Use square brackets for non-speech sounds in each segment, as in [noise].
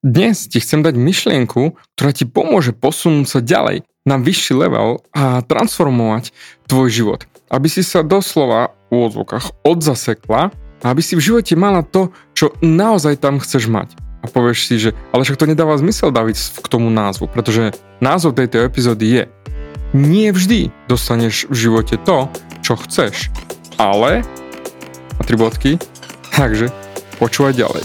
Dnes ti chcem dať myšlienku, ktorá ti pomôže posunúť sa ďalej na vyšší level a transformovať tvoj život. Aby si sa doslova v odzvukách odzasekla a aby si v živote mala to, čo naozaj tam chceš mať. A povieš si, že ale však to nedáva zmysel daviť k tomu názvu, pretože názov tejto epizódy je Nie vždy dostaneš v živote to, čo chceš, ale a tri bodky, takže počúvaj ďalej.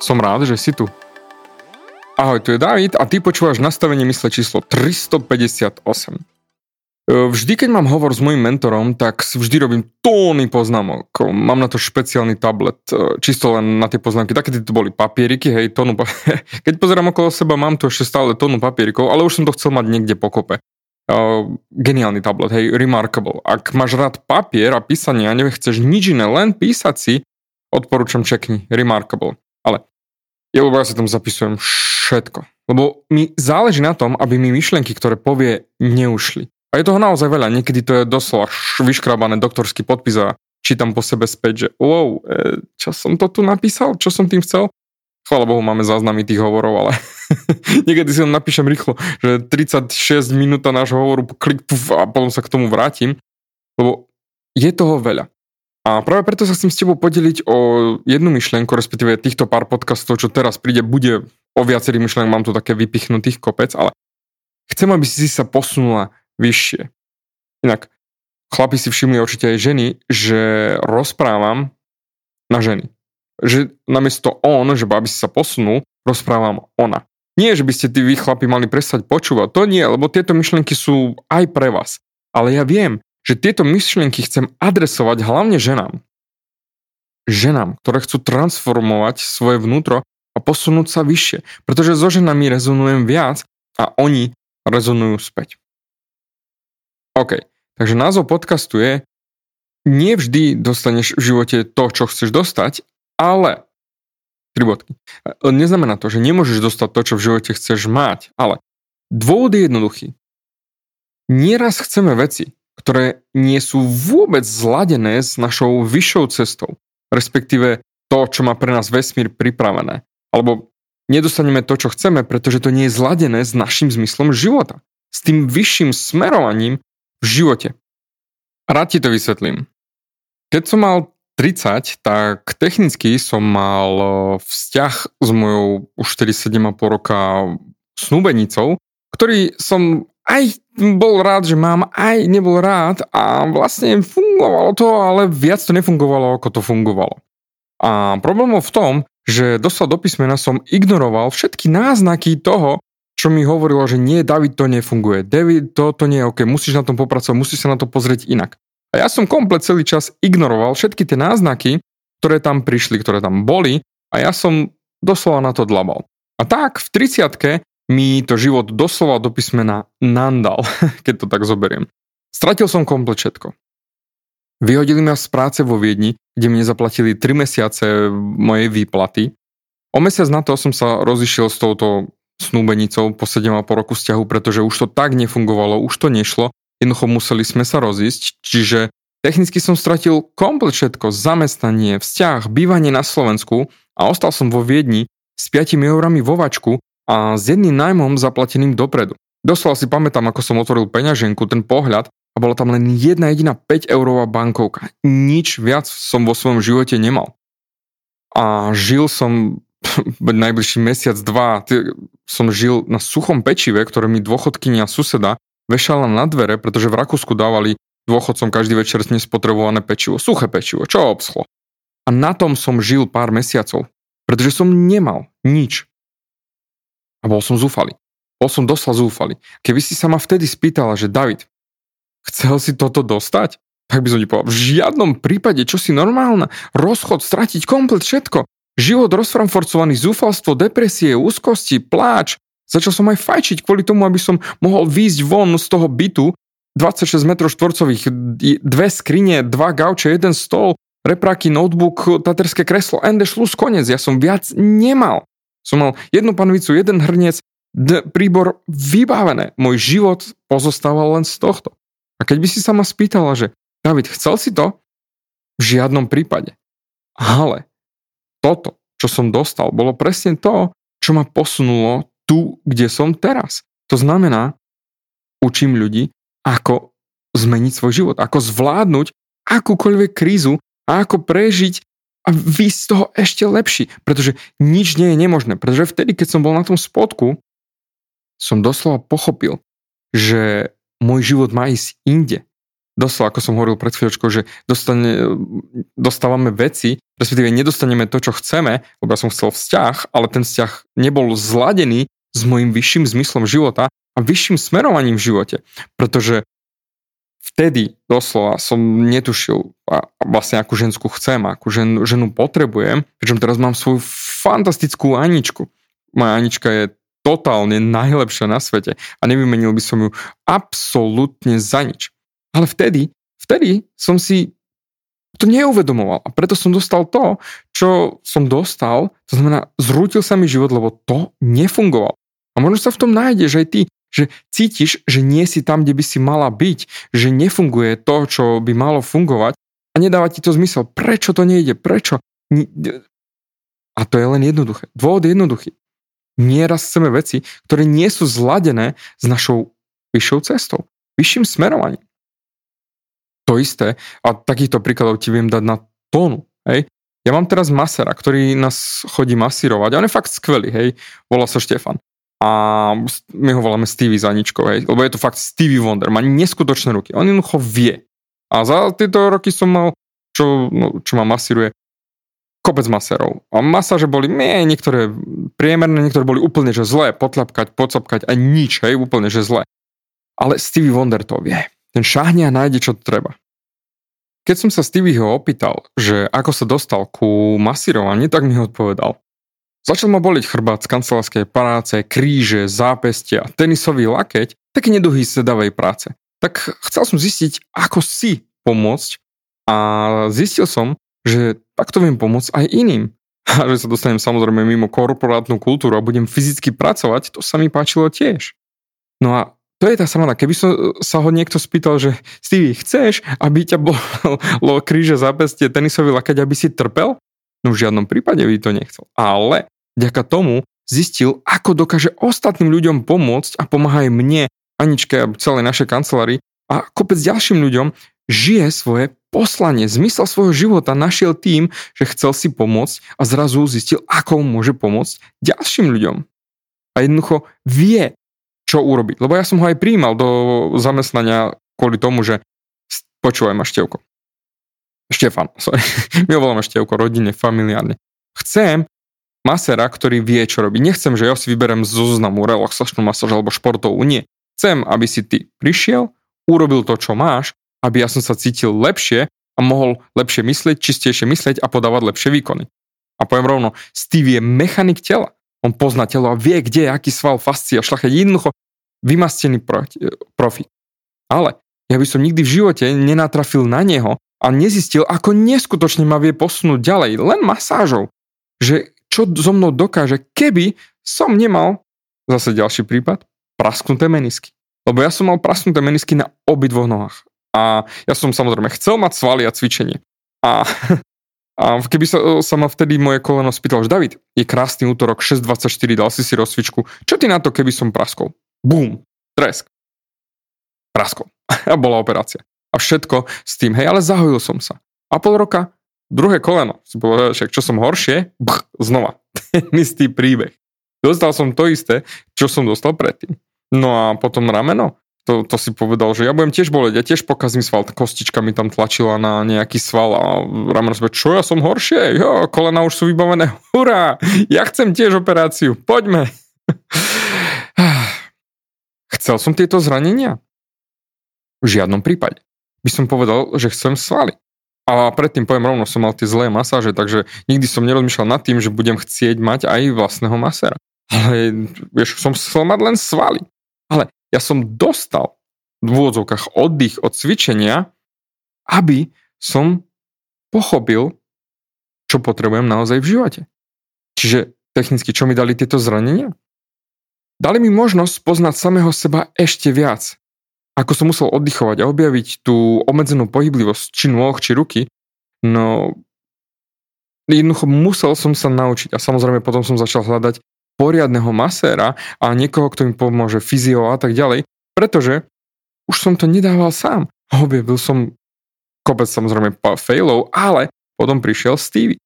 Som rád, že si tu. Ahoj, tu je David a ty počúvaš nastavenie mysle číslo 358. E, vždy, keď mám hovor s mojim mentorom, tak vždy robím tóny poznámok. Mám na to špeciálny tablet, e, čisto len na tie poznámky. Také to boli papieriky, hej, tónu [laughs] Keď pozerám okolo seba, mám tu ešte stále tónu papierikov, ale už som to chcel mať niekde pokope. Uh, geniálny tablet, hej, remarkable. Ak máš rád papier a písanie a nechceš nič iné, len písať si, odporúčam čekni, remarkable. Ale ja ja si tam zapisujem všetko. Lebo mi záleží na tom, aby mi myšlienky, ktoré povie, neušli. A je toho naozaj veľa. Niekedy to je doslova vyškrabané doktorský podpis a čítam po sebe späť, že wow, e, čo som to tu napísal? Čo som tým chcel? Chvála Bohu, máme záznamy tých hovorov, ale [laughs] niekedy si len napíšem rýchlo, že 36 minúta nášho hovoru, klik puf, a potom sa k tomu vrátim, lebo je toho veľa. A práve preto sa chcem s tebou podeliť o jednu myšlienku, respektíve týchto pár podcastov, čo teraz príde, bude o viacerých myšlienk, mám tu také vypichnutých kopec, ale chcem, aby si sa posunula vyššie. Inak, chlapi si všimli určite aj ženy, že rozprávam na ženy. Že namiesto on, že aby si sa posunul, rozprávam ona. Nie, že by ste tí vy chlapi mali prestať počúvať, to nie, lebo tieto myšlienky sú aj pre vás. Ale ja viem, že tieto myšlienky chcem adresovať hlavne ženám. Ženám, ktoré chcú transformovať svoje vnútro a posunúť sa vyššie. Pretože so ženami rezonujem viac a oni rezonujú späť. OK, takže názov podcastu je vždy dostaneš v živote to, čo chceš dostať, ale tri bodky. Neznamená to, že nemôžeš dostať to, čo v živote chceš mať, ale dôvod je jednoduchý. Nieraz chceme veci, ktoré nie sú vôbec zladené s našou vyššou cestou, respektíve to, čo má pre nás vesmír pripravené. Alebo nedostaneme to, čo chceme, pretože to nie je zladené s našim zmyslom života. S tým vyšším smerovaním v živote. Rád ti to vysvetlím. Keď som mal 30, tak technicky som mal vzťah s mojou už 47,5 roka snúbenicou, ktorý som aj bol rád, že mám, aj nebol rád a vlastne fungovalo to, ale viac to nefungovalo, ako to fungovalo. A problém v tom, že doslova do písmena som ignoroval všetky náznaky toho, čo mi hovorilo, že nie, David, to nefunguje. David, to, to nie je OK, musíš na tom popracovať, musíš sa na to pozrieť inak. A ja som komplet celý čas ignoroval všetky tie náznaky, ktoré tam prišli, ktoré tam boli a ja som doslova na to dlabal. A tak v 30 mi to život doslova do písmena nandal, [laughs] keď to tak zoberiem. Stratil som komplet všetko. Vyhodili ma z práce vo Viedni, kde mi nezaplatili 3 mesiace mojej výplaty. O mesiac na to som sa rozišiel s touto snúbenicou po 7,5 roku vzťahu, pretože už to tak nefungovalo, už to nešlo, jednoducho museli sme sa rozísť, čiže technicky som stratil komplet všetko, zamestnanie, vzťah, bývanie na Slovensku a ostal som vo Viedni s 5 eurami vo vačku a s jedným nájmom zaplateným dopredu. Doslova si pamätám, ako som otvoril peňaženku, ten pohľad a bola tam len jedna jediná 5 eurová bankovka. Nič viac som vo svojom živote nemal. a žil som [laughs] najbližší mesiac, dva, som žil na suchom pečive, ktoré mi dôchodkynia suseda vešala na dvere, pretože v Rakúsku dávali dôchodcom každý večer nespotrebované pečivo, suché pečivo, čo obschlo. A na tom som žil pár mesiacov, pretože som nemal nič. A bol som zúfalý. Bol som dosla zúfalý. Keby si sa ma vtedy spýtala, že David, chcel si toto dostať? Tak by som ti povedal, v žiadnom prípade, čo si normálna, rozchod, stratiť komplet všetko. Život rozframforcovaný, zúfalstvo, depresie, úzkosti, pláč. Začal som aj fajčiť kvôli tomu, aby som mohol výjsť von z toho bytu, 26 m štvorcových, dve skrine, dva gauče, jeden stol, repráky, notebook, taterské kreslo, ende šlus, konec. Ja som viac nemal. Som mal jednu panvicu, jeden hrniec, d- príbor vybavené. Môj život pozostával len z tohto. A keď by si sa ma spýtala, že David, chcel si to? V žiadnom prípade. Ale toto, čo som dostal, bolo presne to, čo ma posunulo tu, kde som teraz. To znamená, učím ľudí, ako zmeniť svoj život, ako zvládnuť akúkoľvek krízu a ako prežiť a výjsť z toho ešte lepší, pretože nič nie je nemožné. Pretože vtedy, keď som bol na tom spodku, som doslova pochopil, že môj život má ísť inde. Doslova, ako som hovoril pred chvíľočkou, že dostane, dostávame veci, respektíve nedostaneme to, čo chceme, lebo ja som chcel vzťah, ale ten vzťah nebol zladený s môjim vyšším zmyslom života a vyšším smerovaním v živote. Pretože vtedy doslova som netušil a vlastne akú ženskú chcem, akú ženu, ženu potrebujem, pričom teraz mám svoju fantastickú Aničku. Moja Anička je totálne najlepšia na svete a nevymenil by som ju absolútne za nič. Ale vtedy, vtedy som si to neuvedomoval a preto som dostal to, čo som dostal, to znamená, zrútil sa mi život, lebo to nefungovalo. A možno sa v tom nájdeš aj ty, že cítiš, že nie si tam, kde by si mala byť, že nefunguje to, čo by malo fungovať a nedáva ti to zmysel. Prečo to nejde? Prečo? A to je len jednoduché. Dôvod je jednoduchý. Nieraz chceme veci, ktoré nie sú zladené s našou vyššou cestou, vyšším smerovaním. To isté, a takýchto príkladov ti viem dať na tónu. Hej? Ja mám teraz masera, ktorý nás chodí masírovať on je fakt skvelý, hej, volá sa Štefan a my ho voláme Stevie Zaničkou, hej, lebo je to fakt Stevie Wonder, má neskutočné ruky, on jednoducho vie. A za tieto roky som mal, čo, no, čo ma masíruje, kopec maserov. A masáže boli, nie, niektoré priemerné, niektoré boli úplne, že zlé, potľapkať, pocapkať a nič, hej, úplne, že zlé. Ale Stevie Wonder to vie. Ten šáhne a nájde, čo treba. Keď som sa Stevieho opýtal, že ako sa dostal ku masírovaniu, tak mi odpovedal. Začal ma boliť chrbát z kancelárskej práce, kríže, zápestia, tenisový lakeť, taký neduhý sedavej práce. Tak chcel som zistiť, ako si pomôcť a zistil som, že takto viem pomôcť aj iným. [laughs] A že sa dostanem samozrejme mimo korporátnu kultúru a budem fyzicky pracovať, to sa mi páčilo tiež. No a to je tá sranda. Keby som sa ho niekto spýtal, že Stevie, chceš, aby ťa [laughs] bolo kríže, zápestie, tenisový lakeť, aby si trpel? No v žiadnom prípade by to nechcel. Ale vďaka tomu zistil, ako dokáže ostatným ľuďom pomôcť a pomáha aj mne, Aničke a celej našej kancelárii a kopec ďalším ľuďom žije svoje poslanie, zmysel svojho života našiel tým, že chcel si pomôcť a zrazu zistil, ako môže pomôcť ďalším ľuďom. A jednoducho vie, čo urobiť. Lebo ja som ho aj prijímal do zamestnania kvôli tomu, že počúvaj ma Števko. Štefan, [laughs] sorry. My ho voláme Števko, rodine, familiárne. Chcem masera, ktorý vie, čo robí. Nechcem, že ja si vyberem zo zoznamu relaxačnú masáž alebo športovú. Nie. Chcem, aby si ty prišiel, urobil to, čo máš, aby ja som sa cítil lepšie a mohol lepšie myslieť, čistejšie myslieť a podávať lepšie výkony. A poviem rovno, Steve je mechanik tela. On pozná telo a vie, kde je aký sval, fascia, šlachet. Jednoducho vymastený profi. Ale ja by som nikdy v živote nenatrafil na neho a nezistil, ako neskutočne ma vie posunúť ďalej, len masážou. Že čo so mnou dokáže, keby som nemal, zase ďalší prípad, prasknuté menisky. Lebo ja som mal prasknuté menisky na obidvoch nohách. A ja som samozrejme chcel mať svaly a cvičenie. A, [laughs] a keby sa, sa ma vtedy moje koleno spýtalo, že David, je krásny útorok, 6.24, dal si si rozcvičku, čo ty na to, keby som praskol? Bum, tresk. Praskol. [laughs] A bola operácia a všetko s tým, hej, ale zahojil som sa. A pol roka druhé koleno. Si povedal, však čo som horšie, bch, znova. Ten [laughs] istý príbeh. Dostal som to isté, čo som dostal predtým. No a potom rameno, to, to si povedal, že ja budem tiež boleť, ja tiež pokazím sval, tá kostička mi tam tlačila na nejaký sval a rameno si čo ja som horšie, jo, kolena už sú vybavené, [laughs] hurá, ja chcem tiež operáciu, poďme. [sighs] Chcel som tieto zranenia? V žiadnom prípade. By som povedal, že chcem svaly. A predtým poviem rovno, som mal tie zlé masáže, takže nikdy som nerozmýšľal nad tým, že budem chcieť mať aj vlastného maséra. Ale vieš, som chcel mať len svaly. Ale ja som dostal v úvodzovkách oddych od cvičenia, aby som pochopil, čo potrebujem naozaj v živote. Čiže technicky, čo mi dali tieto zranenia? Dali mi možnosť poznať samého seba ešte viac ako som musel oddychovať a objaviť tú obmedzenú pohyblivosť či nôh, či ruky, no jednoducho musel som sa naučiť a samozrejme potom som začal hľadať poriadneho maséra a niekoho, kto mi pomôže fyzio a tak ďalej, pretože už som to nedával sám. Objavil som kopec samozrejme failov, ale potom prišiel Stevie.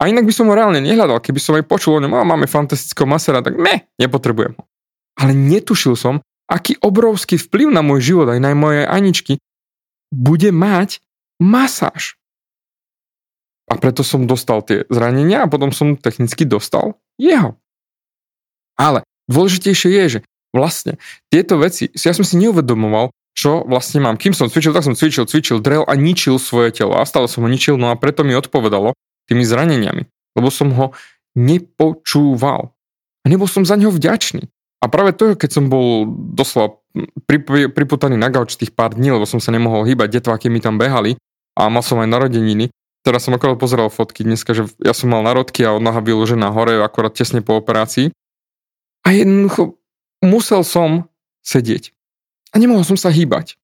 A inak by som ho reálne nehľadal, keby som aj počul o ňom, máme fantastického masera, tak ne, nepotrebujem ho. Ale netušil som, aký obrovský vplyv na môj život aj na moje Aničky bude mať masáž. A preto som dostal tie zranenia a potom som technicky dostal jeho. Ale dôležitejšie je, že vlastne tieto veci, ja som si neuvedomoval, čo vlastne mám. Kým som cvičil, tak som cvičil, cvičil, drel a ničil svoje telo. A stále som ho ničil, no a preto mi odpovedalo tými zraneniami. Lebo som ho nepočúval. A nebol som za neho vďačný. A práve to, keď som bol doslova priputaný na gauč tých pár dní, lebo som sa nemohol hýbať, detváky mi tam behali a mal som aj narodeniny, teraz som akorát pozeral fotky dneska, že ja som mal narodky a noha vyložená hore akorát tesne po operácii. A jednoducho musel som sedieť. A nemohol som sa hýbať.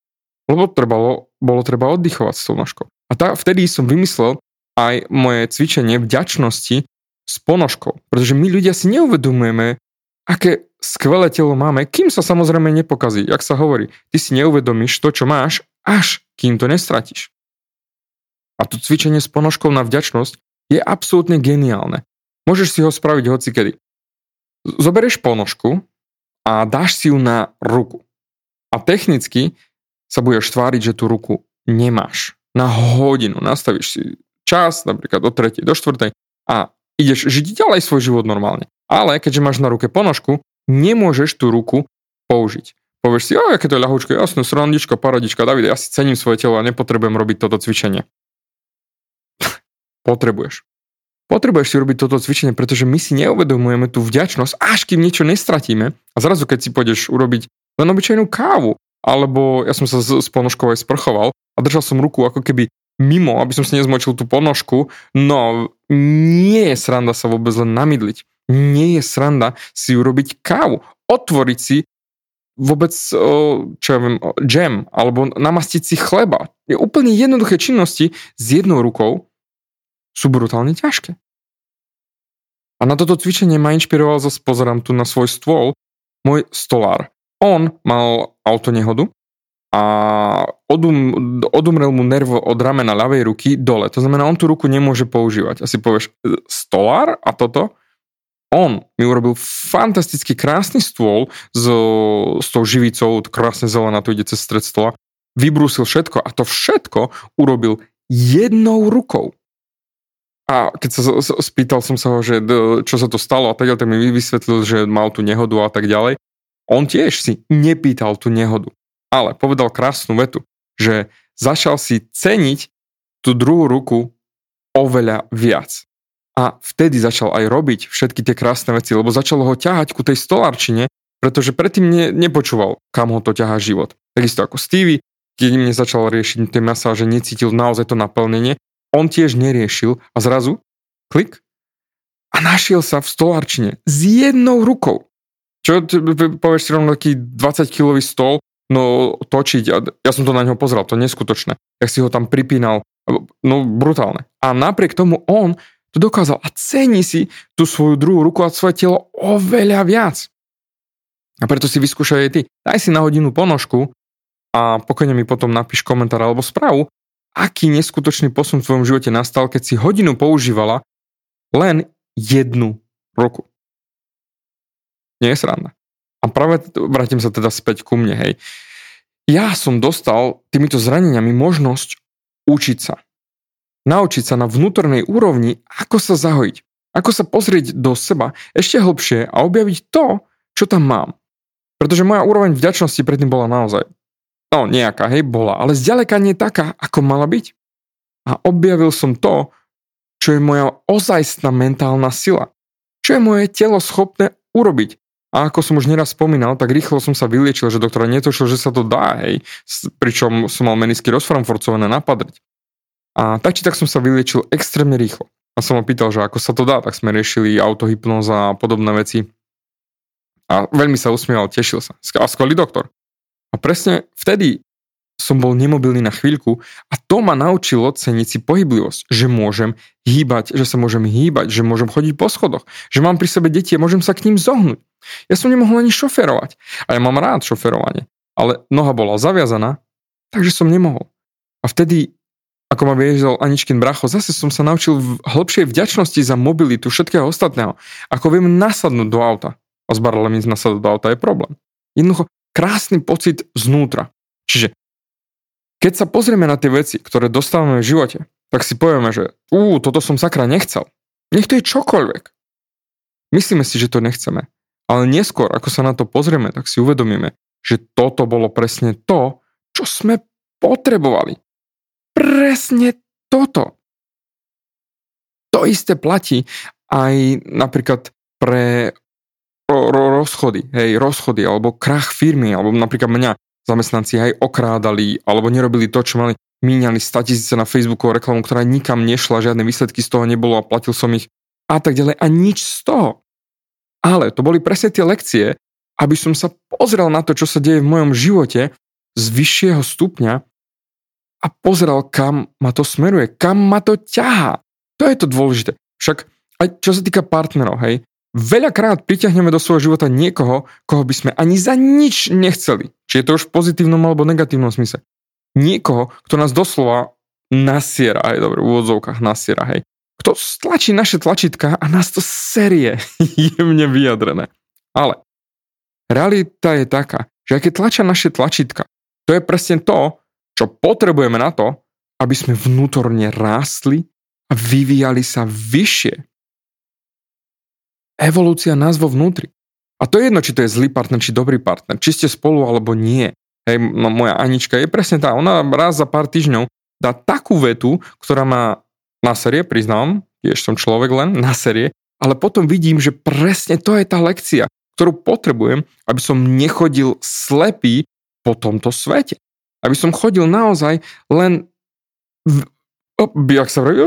Lebo trebalo, bolo treba oddychovať s tou nožkou. A tá, vtedy som vymyslel aj moje cvičenie vďačnosti s ponožkou. Pretože my ľudia si neuvedomujeme, aké skvelé telo máme, kým sa samozrejme nepokazí. Jak sa hovorí, ty si neuvedomíš to, čo máš, až kým to nestratíš. A to cvičenie s ponožkou na vďačnosť je absolútne geniálne. Môžeš si ho spraviť hocikedy. Zoberieš ponožku a dáš si ju na ruku. A technicky sa budeš tváriť, že tú ruku nemáš. Na hodinu nastavíš si čas, napríklad od 3. do 4. a ideš žiť ďalej svoj život normálne. Ale keďže máš na ruke ponožku, nemôžeš tú ruku použiť. Povieš si, o, aké to je ľahúčko, jasné, srandičko, paradička, David, ja si cením svoje telo a nepotrebujem robiť toto cvičenie. [laughs] Potrebuješ. Potrebuješ si robiť toto cvičenie, pretože my si neuvedomujeme tú vďačnosť, až kým niečo nestratíme. A zrazu, keď si pôjdeš urobiť len obyčajnú kávu, alebo ja som sa s, s ponožkou aj sprchoval a držal som ruku ako keby mimo, aby som si nezmočil tú ponožku, no nie je sranda sa vôbec len namydliť nie je sranda si urobiť kávu. Otvoriť si vôbec, čo ja viem, jam, alebo namastiť si chleba. Je úplne jednoduché činnosti s jednou rukou sú brutálne ťažké. A na toto cvičenie ma inšpiroval, zase pozerám tu na svoj stôl, môj stolár. On mal autonehodu a odum, odumrel mu nervo od ramena ľavej ruky dole. To znamená, on tú ruku nemôže používať. Asi povieš, e, stolár a toto? On mi urobil fantasticky krásny stôl s, s tou živicou, krásne zelená, to ide cez stred stola, vybrúsil všetko a to všetko urobil jednou rukou. A keď sa spýtal som sa ho, že čo sa to stalo a tak ďalej, mi vysvetlil, že mal tú nehodu a tak ďalej. On tiež si nepýtal tú nehodu, ale povedal krásnu vetu, že začal si ceniť tú druhú ruku oveľa viac. A vtedy začal aj robiť všetky tie krásne veci, lebo začalo ho ťahať ku tej stolárčine, pretože predtým ne, nepočúval, kam ho to ťahá život. Takisto ako Stevie, keď mne začal riešiť tie masáže, necítil naozaj to naplnenie, on tiež neriešil a zrazu klik a našiel sa v stolárčine s jednou rukou. Čo povieš si rovno taký 20-kilový stol, no točiť, ja som to na neho pozrel, to je neskutočné. Jak si ho tam pripínal, no brutálne. A napriek tomu on to dokázal a cení si tú svoju druhú ruku a svoje telo oveľa viac. A preto si vyskúšaj aj ty. Daj si na hodinu ponožku a pokojne mi potom napíš komentár alebo správu, aký neskutočný posun v tvojom živote nastal, keď si hodinu používala len jednu ruku. Nie je sranda. A práve vrátim sa teda späť ku mne, hej. Ja som dostal týmito zraneniami možnosť učiť sa. Naučiť sa na vnútornej úrovni, ako sa zahojiť. Ako sa pozrieť do seba ešte hlbšie a objaviť to, čo tam mám. Pretože moja úroveň vďačnosti predtým bola naozaj, no nejaká, hej, bola, ale zďaleka nie taká, ako mala byť. A objavil som to, čo je moja ozajstná mentálna sila. Čo je moje telo schopné urobiť. A ako som už neraz spomínal, tak rýchlo som sa vyliečil, že doktora netošil, že sa to dá, hej, pričom som mal menisky rozframforcované napadrť. A tak či tak som sa vyliečil extrémne rýchlo. A som ho pýtal, že ako sa to dá, tak sme riešili autohypnoza a podobné veci. A veľmi sa usmieval, tešil sa. A skvelý doktor. A presne vtedy som bol nemobilný na chvíľku a to ma naučilo ceniť si pohyblivosť, že môžem hýbať, že sa môžem hýbať, že môžem chodiť po schodoch, že mám pri sebe deti a môžem sa k ním zohnúť. Ja som nemohol ani šoferovať. A ja mám rád šoferovanie. Ale noha bola zaviazaná, takže som nemohol. A vtedy, ako ma viezol Aničkin bracho, zase som sa naučil v hĺbšej vďačnosti za mobilitu všetkého ostatného. Ako viem nasadnúť do auta. A s barelem nasadnúť do auta je problém. Jednoducho, krásny pocit znútra. Čiže keď sa pozrieme na tie veci, ktoré dostávame v živote, tak si povieme, že ú, toto som sakra nechcel. Nech to je čokoľvek. Myslíme si, že to nechceme. Ale neskôr, ako sa na to pozrieme, tak si uvedomíme, že toto bolo presne to, čo sme potrebovali. Presne toto. To isté platí aj napríklad pre rozchody, hej, rozchody, alebo krach firmy, alebo napríklad mňa zamestnanci aj okrádali alebo nerobili to, čo mali, míňali 100 tisíce na Facebooku reklamu, ktorá nikam nešla, žiadne výsledky z toho nebolo a platil som ich a tak ďalej a nič z toho. Ale to boli presne tie lekcie, aby som sa pozrel na to, čo sa deje v mojom živote z vyššieho stupňa a pozrel, kam ma to smeruje, kam ma to ťahá. To je to dôležité. Však aj čo sa týka partnerov, hej, Veľakrát priťahneme do svojho života niekoho, koho by sme ani za nič nechceli. Či je to už v pozitívnom alebo negatívnom smysle. Niekoho, kto nás doslova nasiera, aj dobre, v úvodzovkách nasiera, hej. Kto stlačí naše tlačítka a nás to série [laughs] jemne vyjadrené. Ale realita je taká, že keď tlačia naše tlačítka, to je presne to, čo potrebujeme na to, aby sme vnútorne rástli a vyvíjali sa vyššie evolúcia nás vo vnútri. A to je jedno, či to je zlý partner, či dobrý partner, či ste spolu alebo nie. Hej, no, moja Anička je presne tá, ona raz za pár týždňov dá takú vetu, ktorá má na série, priznám, tiež som človek len, na série, ale potom vidím, že presne to je tá lekcia, ktorú potrebujem, aby som nechodil slepý po tomto svete. Aby som chodil naozaj len v, jak sa vraví,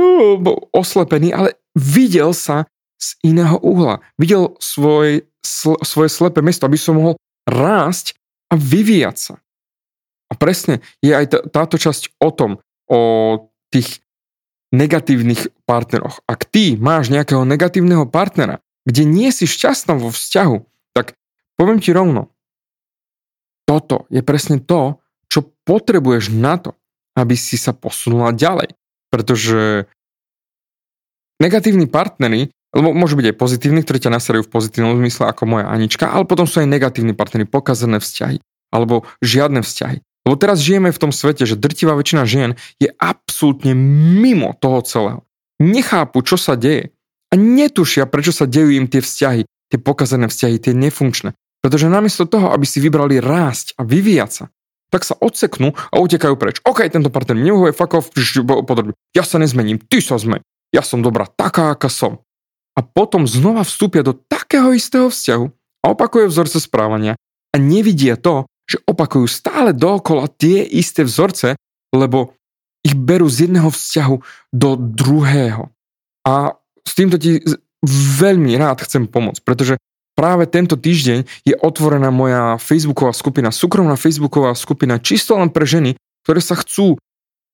oslepený, ale videl sa z iného uhla. Videl svoj, sl, svoje slepé miesto, aby som mohol rásť a vyvíjať sa. A presne je aj t- táto časť o tom, o tých negatívnych partneroch. Ak ty máš nejakého negatívneho partnera, kde nie si šťastná vo vzťahu, tak poviem ti rovno, toto je presne to, čo potrebuješ na to, aby si sa posunula ďalej. Pretože negatívni partnery lebo môžu byť aj pozitívni, ktorí ťa naserajú v pozitívnom zmysle ako moja Anička, ale potom sú aj negatívni partnery, pokazené vzťahy alebo žiadne vzťahy. Lebo teraz žijeme v tom svete, že drtivá väčšina žien je absolútne mimo toho celého. Nechápu, čo sa deje a netušia, prečo sa dejú im tie vzťahy, tie pokazené vzťahy, tie nefunkčné. Pretože namiesto toho, aby si vybrali rásť a vyvíjať sa, tak sa odseknú a utekajú preč. OK, tento partner nevyhovuje, fuck off, podobne. Ja sa nezmením, ty sa zmeň. Ja som dobrá taká, aká som a potom znova vstúpia do takého istého vzťahu a opakujú vzorce správania a nevidia to, že opakujú stále dookola tie isté vzorce, lebo ich berú z jedného vzťahu do druhého. A s týmto ti veľmi rád chcem pomôcť, pretože práve tento týždeň je otvorená moja facebooková skupina, súkromná facebooková skupina čisto len pre ženy, ktoré sa chcú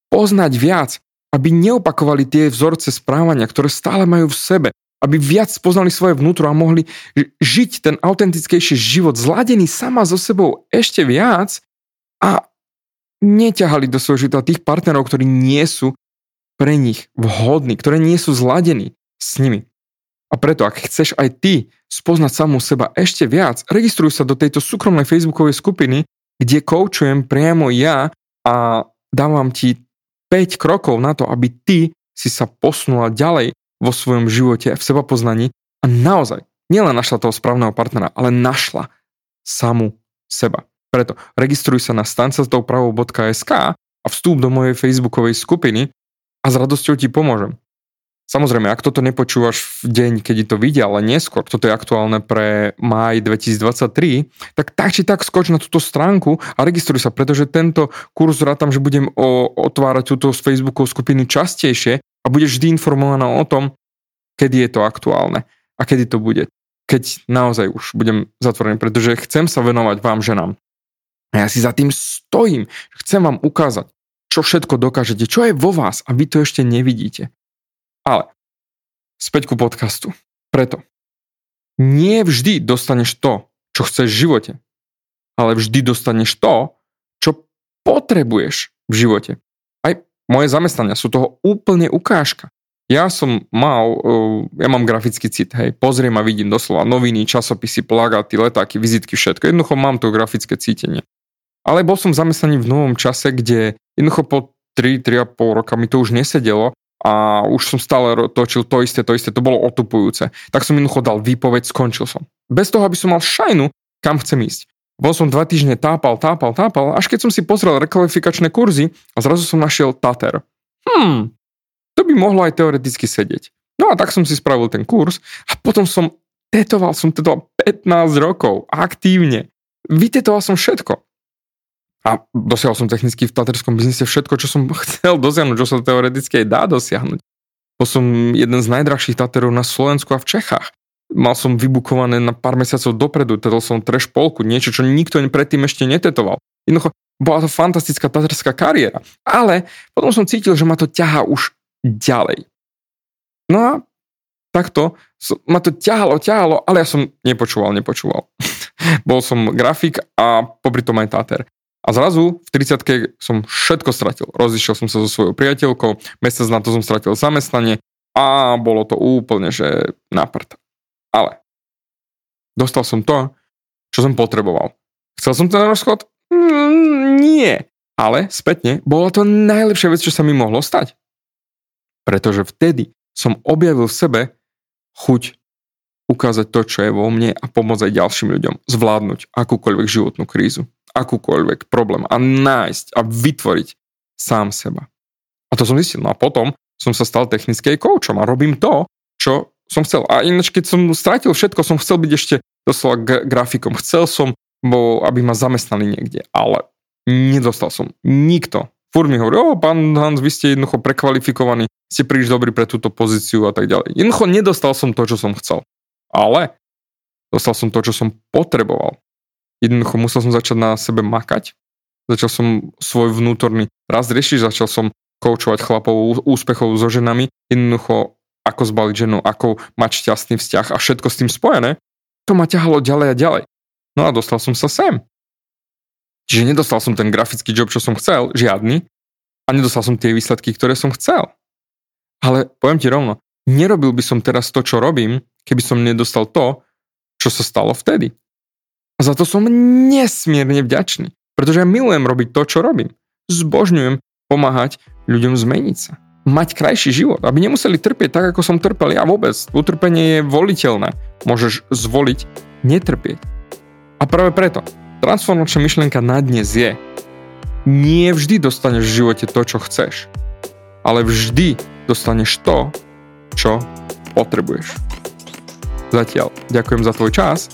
poznať viac, aby neopakovali tie vzorce správania, ktoré stále majú v sebe, aby viac poznali svoje vnútro a mohli žiť ten autentickejší život, zladený sama so sebou ešte viac a neťahali do svojho života tých partnerov, ktorí nie sú pre nich vhodní, ktoré nie sú zladení s nimi. A preto, ak chceš aj ty spoznať samú seba ešte viac, registruj sa do tejto súkromnej facebookovej skupiny, kde koučujem priamo ja a dávam ti 5 krokov na to, aby ty si sa posunula ďalej vo svojom živote, v seba poznaní a naozaj nielen našla toho správneho partnera, ale našla samú seba. Preto registruj sa na stancastoupravou.sk a vstúp do mojej facebookovej skupiny a s radosťou ti pomôžem. Samozrejme, ak toto nepočúvaš v deň, keď to vidia, ale neskôr, toto je aktuálne pre máj 2023, tak tak či tak skoč na túto stránku a registruj sa, pretože tento kurz rátam, že budem o, otvárať túto z Facebookov skupiny častejšie a budeš vždy informovaná o tom, kedy je to aktuálne a kedy to bude. Keď naozaj už budem zatvorený, pretože chcem sa venovať vám ženám. A ja si za tým stojím. Chcem vám ukázať, čo všetko dokážete, čo je vo vás a vy to ešte nevidíte. Ale späť ku podcastu. Preto nie vždy dostaneš to, čo chceš v živote, ale vždy dostaneš to, čo potrebuješ v živote. Aj moje zamestnania sú toho úplne ukážka. Ja som mal, uh, ja mám grafický cit, hej, pozriem a vidím doslova noviny, časopisy, plagáty, letáky, vizitky, všetko. Jednoducho mám to grafické cítenie. Ale bol som zamestnaný v novom čase, kde jednoducho po 3-3,5 roka mi to už nesedelo a už som stále točil to isté, to isté, to bolo otupujúce. Tak som jednoducho dal výpoveď, skončil som. Bez toho, aby som mal šajnu, kam chcem ísť. Bol som dva týždne tápal, tápal, tápal, až keď som si pozrel rekvalifikačné kurzy a zrazu som našiel Tater. Hmm, to by mohlo aj teoreticky sedieť. No a tak som si spravil ten kurz a potom som tetoval som tetoval 15 rokov aktívne. Vytetoval som všetko a dosiahol som technicky v taterskom biznise všetko, čo som [laughs] chcel dosiahnuť, čo sa teoreticky aj dá dosiahnuť. Bol som jeden z najdrahších taterov na Slovensku a v Čechách. Mal som vybukované na pár mesiacov dopredu, teda som treš polku, niečo, čo nikto predtým ešte netetoval. Jednoducho, bola to fantastická taterská kariéra. Ale potom som cítil, že ma to ťahá už ďalej. No a takto ma to ťahalo, ťahalo, ale ja som nepočúval, nepočúval. [laughs] Bol som grafik a popri tom aj táter. A zrazu v 30 som všetko stratil. Rozišiel som sa so svojou priateľkou, mesiac na to som stratil zamestnanie a bolo to úplne, že na prd. Ale dostal som to, čo som potreboval. Chcel som ten rozchod? Mm, nie. Ale spätne bola to najlepšia vec, čo sa mi mohlo stať. Pretože vtedy som objavil v sebe chuť ukázať to, čo je vo mne a pomôcť aj ďalším ľuďom zvládnuť akúkoľvek životnú krízu akúkoľvek problém a nájsť a vytvoriť sám seba. A to som zistil. No a potom som sa stal technickým koučom a robím to, čo som chcel. A ináč, keď som stratil všetko, som chcel byť ešte doslova grafikom. Chcel som, bo, aby ma zamestnali niekde, ale nedostal som. Nikto. Fúr mi hovorí, o, pán Hans, vy ste jednoducho prekvalifikovaní, ste príliš dobrí pre túto pozíciu a tak ďalej. Jednoducho nedostal som to, čo som chcel. Ale dostal som to, čo som potreboval. Jednoducho musel som začať na sebe makať. Začal som svoj vnútorný rast riešiť, začal som koučovať chlapov úspechov so ženami. Jednoducho ako zbaliť ženu, ako mať šťastný vzťah a všetko s tým spojené. To ma ťahalo ďalej a ďalej. No a dostal som sa sem. Čiže nedostal som ten grafický job, čo som chcel, žiadny. A nedostal som tie výsledky, ktoré som chcel. Ale poviem ti rovno, nerobil by som teraz to, čo robím, keby som nedostal to, čo sa stalo vtedy. A za to som nesmierne vďačný, pretože ja milujem robiť to, čo robím. Zbožňujem pomáhať ľuďom zmeniť sa. Mať krajší život, aby nemuseli trpieť tak, ako som trpel ja vôbec. Utrpenie je voliteľné. Môžeš zvoliť netrpieť. A práve preto, transformačná myšlienka na dnes je, nie vždy dostaneš v živote to, čo chceš, ale vždy dostaneš to, čo potrebuješ. Zatiaľ ďakujem za tvoj čas